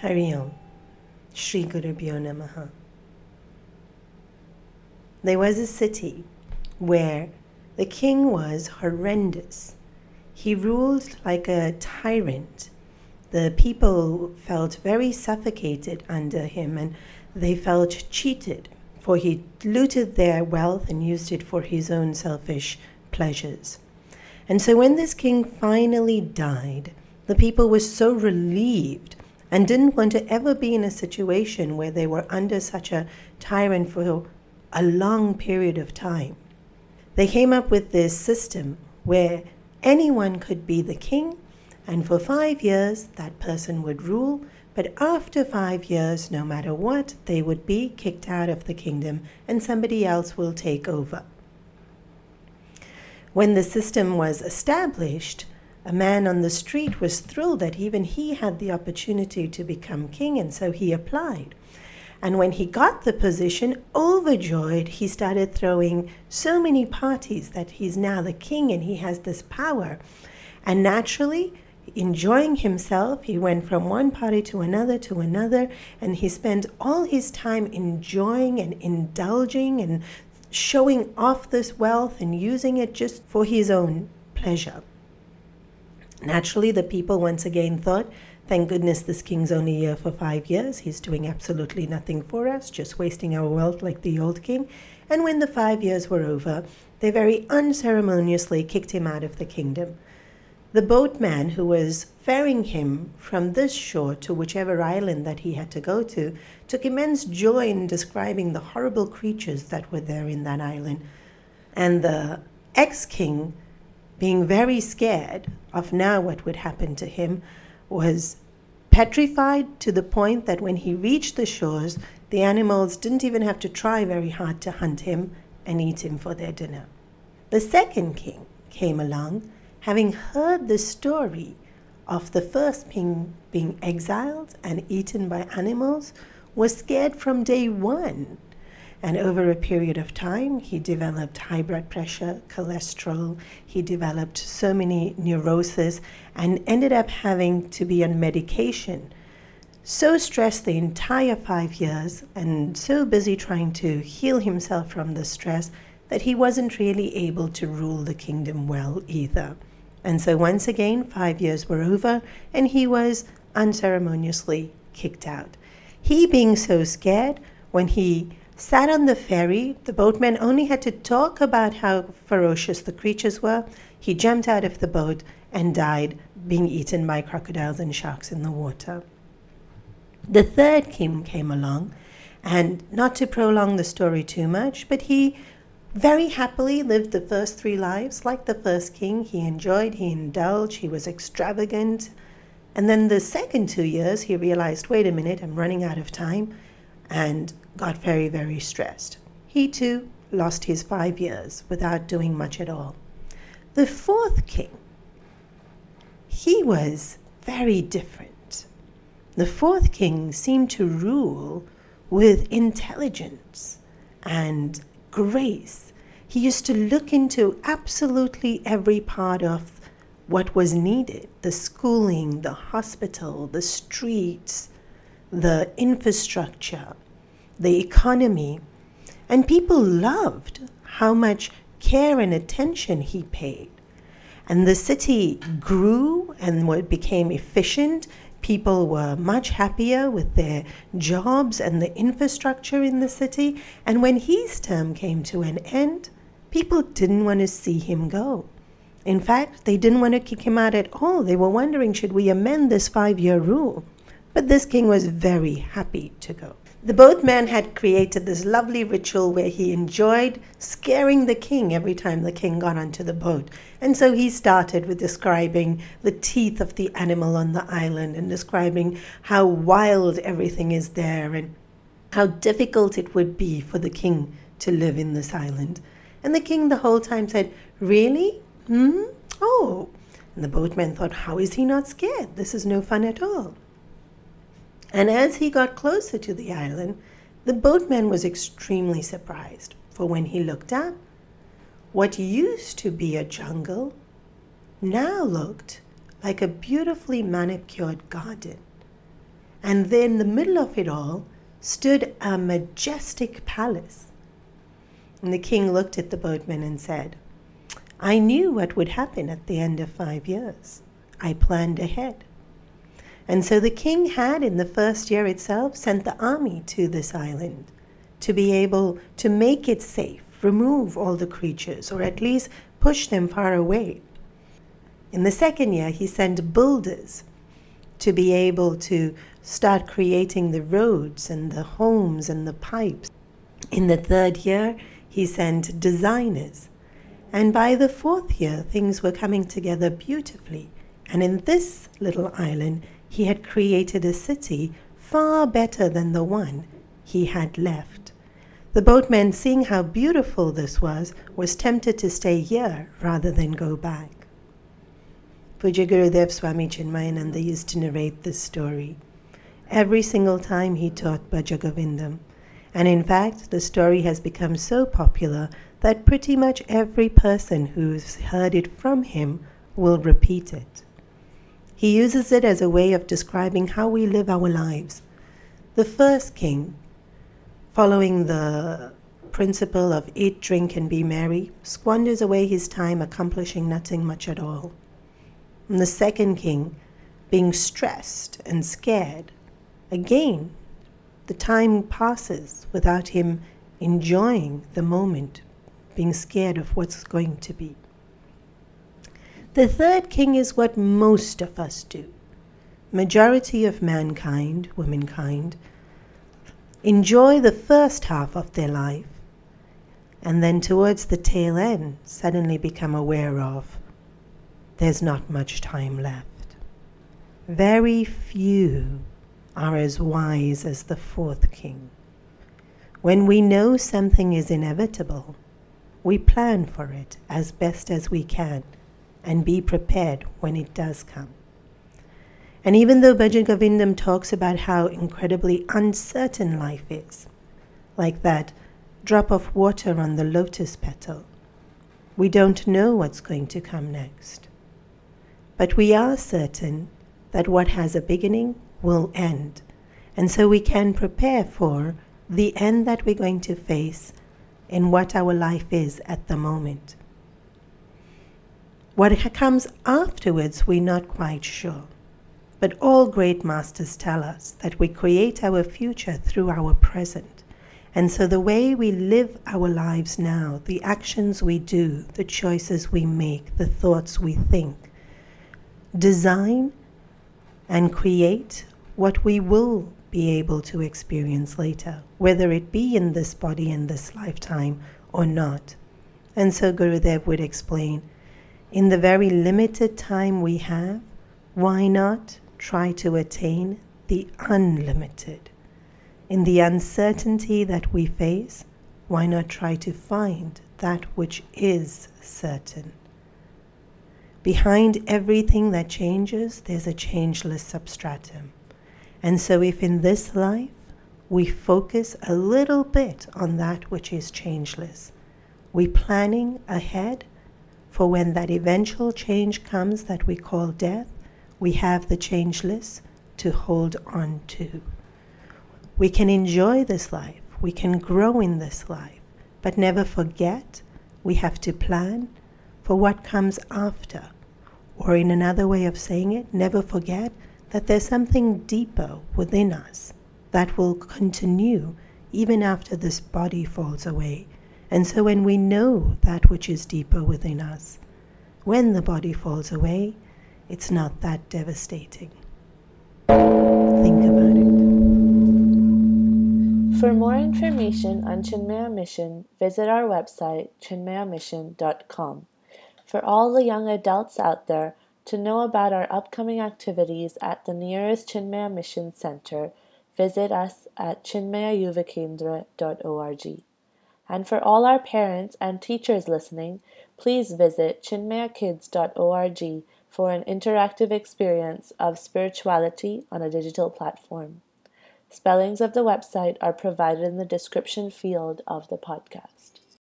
Hari Om. Shri Guru Bhyo Namaha. There was a city where the king was horrendous. He ruled like a tyrant. The people felt very suffocated under him and they felt cheated, for he looted their wealth and used it for his own selfish pleasures. And so when this king finally died, the people were so relieved and didn't want to ever be in a situation where they were under such a tyrant for a long period of time. They came up with this system where anyone could be the king, and for five years that person would rule, but after five years, no matter what, they would be kicked out of the kingdom and somebody else will take over. When the system was established, a man on the street was thrilled that even he had the opportunity to become king, and so he applied. And when he got the position, overjoyed, he started throwing so many parties that he's now the king and he has this power. And naturally, enjoying himself, he went from one party to another to another, and he spent all his time enjoying and indulging and showing off this wealth and using it just for his own pleasure. Naturally, the people once again thought Thank goodness this king's only here for five years. He's doing absolutely nothing for us, just wasting our wealth like the old king. And when the five years were over, they very unceremoniously kicked him out of the kingdom. The boatman who was ferrying him from this shore to whichever island that he had to go to took immense joy in describing the horrible creatures that were there in that island. And the ex king, being very scared of now what would happen to him, was petrified to the point that when he reached the shores, the animals didn't even have to try very hard to hunt him and eat him for their dinner. The second king came along, having heard the story of the first king being exiled and eaten by animals, was scared from day one and over a period of time, he developed high blood pressure, cholesterol, he developed so many neuroses, and ended up having to be on medication. So stressed the entire five years, and so busy trying to heal himself from the stress, that he wasn't really able to rule the kingdom well either. And so once again, five years were over, and he was unceremoniously kicked out. He being so scared, when he sat on the ferry. The boatman only had to talk about how ferocious the creatures were. He jumped out of the boat and died, being eaten by crocodiles and sharks in the water. The third king came along, and not to prolong the story too much, but he very happily lived the first three lives like the first king. He enjoyed, he indulged, he was extravagant. And then the second two years, he realized wait a minute, I'm running out of time and got very, very stressed. He too lost his five years without doing much at all. The fourth king, he was very different. The fourth king seemed to rule with intelligence and grace. He used to look into absolutely every part of what was needed the schooling, the hospital, the streets, the infrastructure, the economy, and people loved how much care and attention he paid. And the city grew and became efficient. People were much happier with their jobs and the infrastructure in the city. And when his term came to an end, people didn't want to see him go. In fact, they didn't want to kick him out at all. They were wondering should we amend this five year rule? But this king was very happy to go. The boatman had created this lovely ritual where he enjoyed scaring the king every time the king got onto the boat. And so he started with describing the teeth of the animal on the island and describing how wild everything is there and how difficult it would be for the king to live in this island. And the king the whole time said, Really? Hmm? Oh. And the boatman thought, How is he not scared? This is no fun at all. And as he got closer to the island, the boatman was extremely surprised, for when he looked up, what used to be a jungle now looked like a beautifully manicured garden. And then in the middle of it all stood a majestic palace. And the king looked at the boatman and said, I knew what would happen at the end of five years. I planned ahead. And so the king had, in the first year itself, sent the army to this island to be able to make it safe, remove all the creatures, or at least push them far away. In the second year, he sent builders to be able to start creating the roads and the homes and the pipes. In the third year, he sent designers. And by the fourth year, things were coming together beautifully. And in this little island, he had created a city far better than the one he had left. The boatman, seeing how beautiful this was, was tempted to stay here rather than go back. Pujya Gurudev Swami Chinmayananda used to narrate this story every single time he taught Bhajagovindam. And in fact, the story has become so popular that pretty much every person who's heard it from him will repeat it. He uses it as a way of describing how we live our lives. The first king, following the principle of eat, drink, and be merry, squanders away his time accomplishing nothing much at all. And the second king, being stressed and scared, again, the time passes without him enjoying the moment, being scared of what's going to be. The third king is what most of us do. Majority of mankind, womankind, enjoy the first half of their life and then towards the tail end suddenly become aware of there's not much time left. Very few are as wise as the fourth king. When we know something is inevitable, we plan for it as best as we can and be prepared when it does come. And even though Bhaja Govindam talks about how incredibly uncertain life is, like that drop of water on the lotus petal, we don't know what's going to come next. But we are certain that what has a beginning will end. And so we can prepare for the end that we're going to face in what our life is at the moment. What comes afterwards, we're not quite sure. But all great masters tell us that we create our future through our present. And so the way we live our lives now, the actions we do, the choices we make, the thoughts we think, design and create what we will be able to experience later, whether it be in this body in this lifetime or not. And so Gurudev would explain in the very limited time we have, why not try to attain the unlimited? In the uncertainty that we face, why not try to find that which is certain? Behind everything that changes, there's a changeless substratum. And so, if in this life we focus a little bit on that which is changeless, we planning ahead for when that eventual change comes that we call death, we have the changeless to hold on to. We can enjoy this life, we can grow in this life, but never forget we have to plan for what comes after. Or, in another way of saying it, never forget that there's something deeper within us that will continue even after this body falls away and so, when we know that which is deeper within us, when the body falls away, it's not that devastating. Think about it. For more information on Chinmaya Mission, visit our website, chinmayamission.com. For all the young adults out there, to know about our upcoming activities at the nearest Chinmaya Mission Center, visit us at chinmayayuvakendra.org. And for all our parents and teachers listening, please visit chinmayakids.org for an interactive experience of spirituality on a digital platform. Spellings of the website are provided in the description field of the podcast.